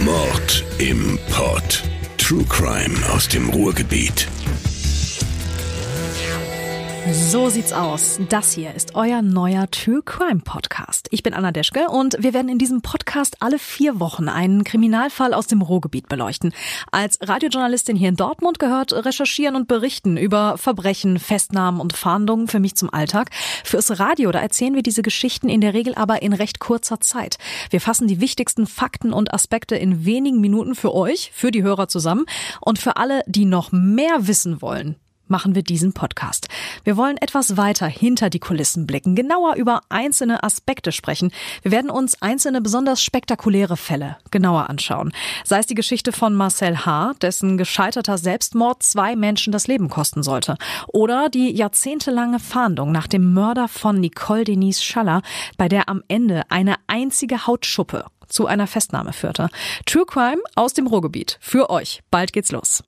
Mord im Pod. True Crime aus dem Ruhrgebiet. So sieht's aus. Das hier ist euer neuer True Crime Podcast. Ich bin Anna Deschke und wir werden in diesem Podcast alle vier Wochen einen Kriminalfall aus dem Ruhrgebiet beleuchten. Als Radiojournalistin hier in Dortmund gehört recherchieren und berichten über Verbrechen, Festnahmen und Fahndungen für mich zum Alltag. Fürs Radio, da erzählen wir diese Geschichten in der Regel aber in recht kurzer Zeit. Wir fassen die wichtigsten Fakten und Aspekte in wenigen Minuten für euch, für die Hörer zusammen und für alle, die noch mehr wissen wollen machen wir diesen Podcast. Wir wollen etwas weiter hinter die Kulissen blicken, genauer über einzelne Aspekte sprechen. Wir werden uns einzelne besonders spektakuläre Fälle genauer anschauen. Sei es die Geschichte von Marcel H., dessen gescheiterter Selbstmord zwei Menschen das Leben kosten sollte. Oder die jahrzehntelange Fahndung nach dem Mörder von Nicole Denise Schaller, bei der am Ende eine einzige Hautschuppe zu einer Festnahme führte. True Crime aus dem Ruhrgebiet. Für euch. Bald geht's los.